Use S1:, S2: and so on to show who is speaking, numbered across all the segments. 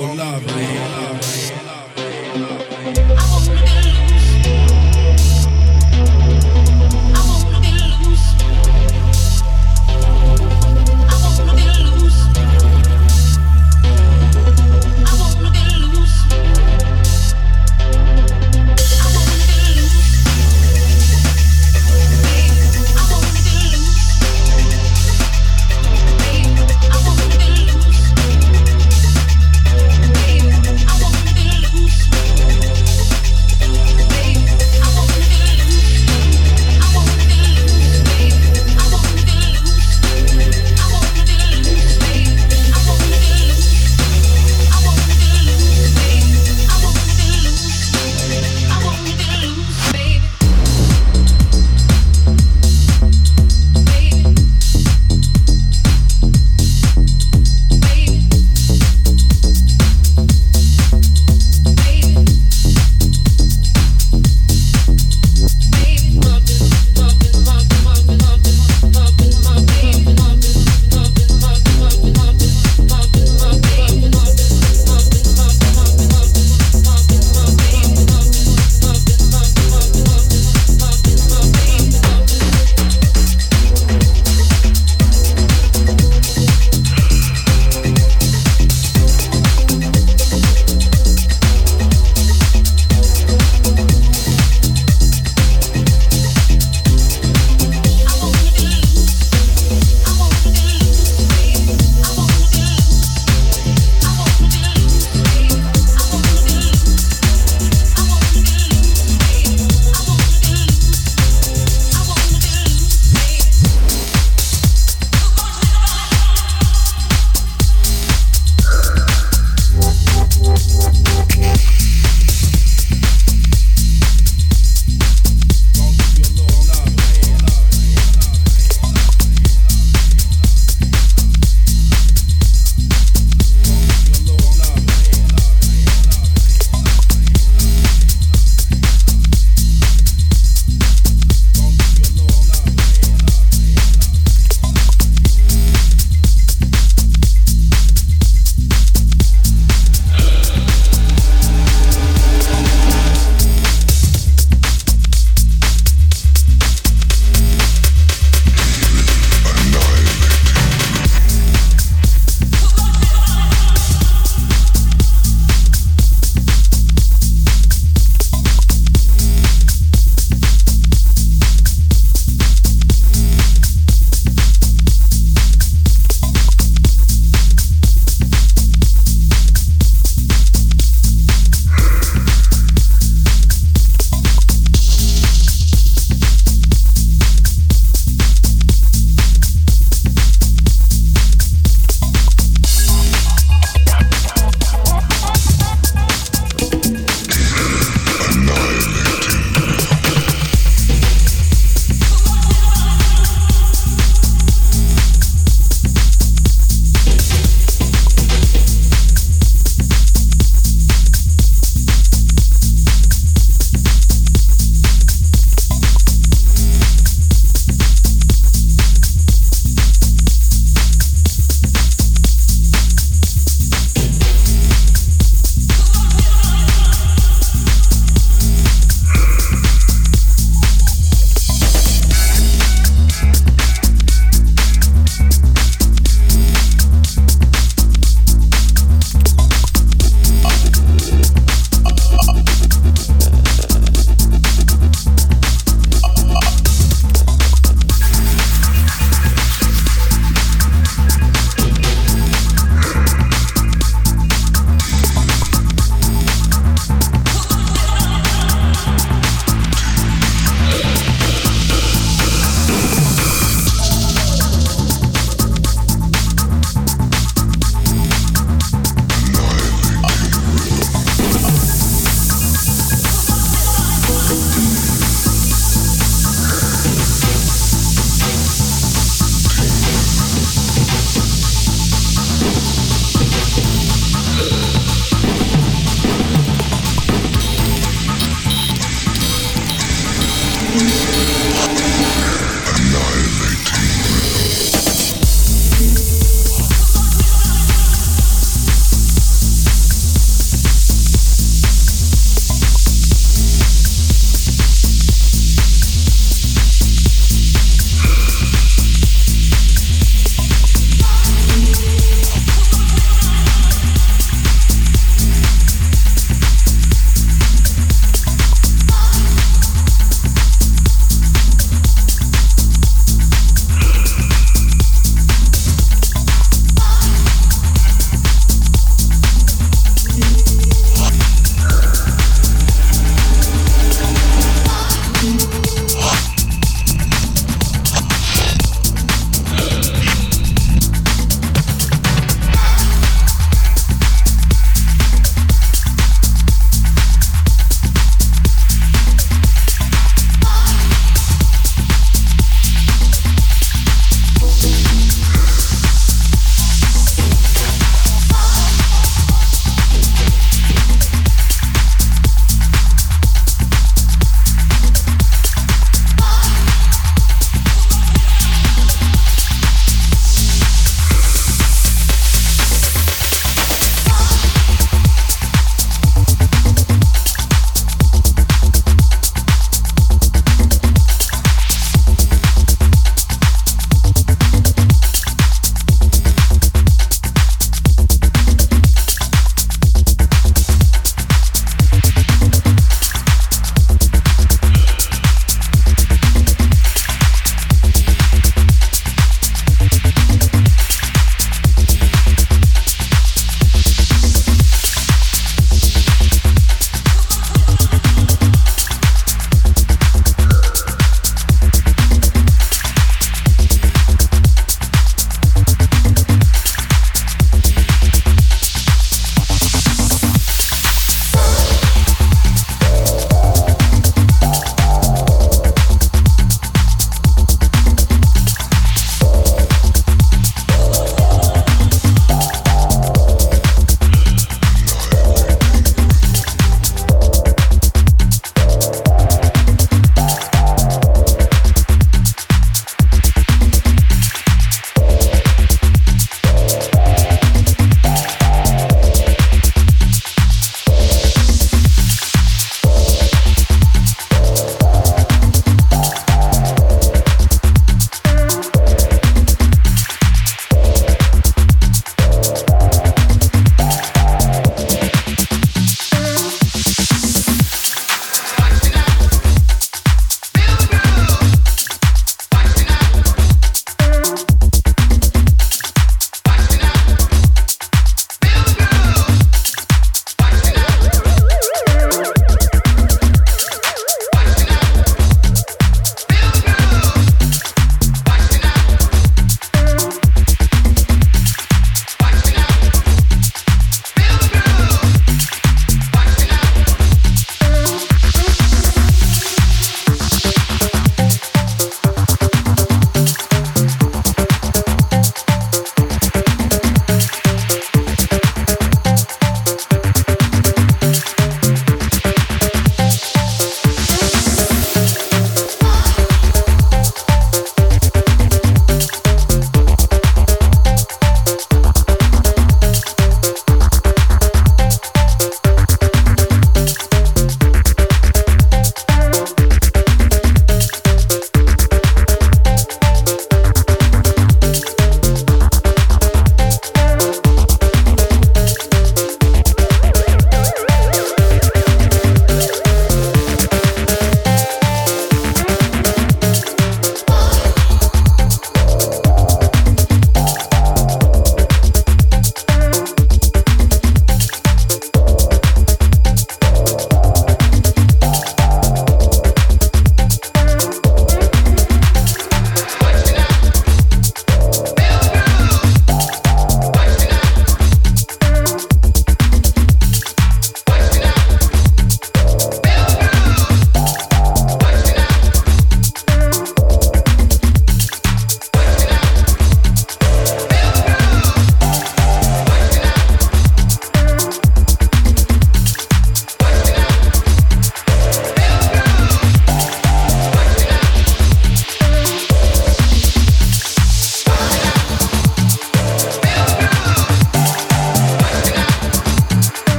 S1: lovely. olá.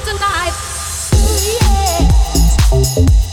S1: tonight. Ooh, yeah.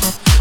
S2: Thank you.